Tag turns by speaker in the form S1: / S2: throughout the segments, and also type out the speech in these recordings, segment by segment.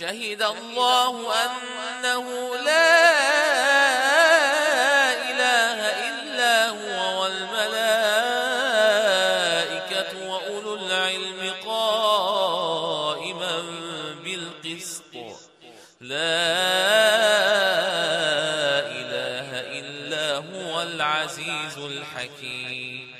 S1: شهد الله أنه لا إله إلا هو والملائكة وأولو العلم قائما بالقسط. لا إله إلا هو العزيز الحكيم.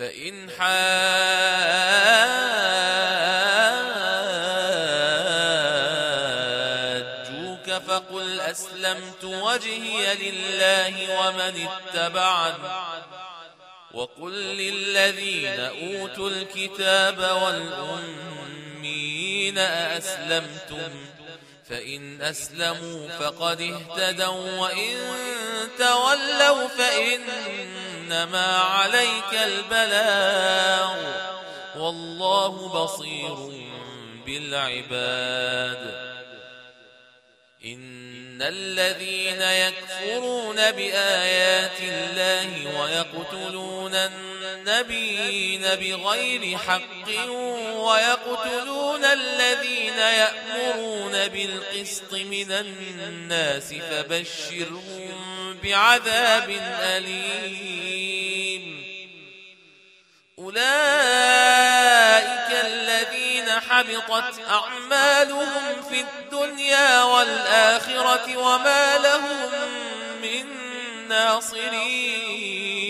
S1: فإن حاجوك فقل أسلمت وجهي لله ومن اتبعن وقل للذين أوتوا الكتاب والأمين أأسلمتم فإن أسلموا فقد اهتدوا وإن تولوا فإنما عليك البلاغ والله بصير بالعباد. إن الذين يكفرون بآيات الله ويقتلون النبيين بغير حق ويقتلون الذين يأمرون بالقسط من الناس فبشرهم بعذاب أليم. أولئك الذين حبطت أعمالهم في الدنيا والآخرة وما لهم من ناصرين.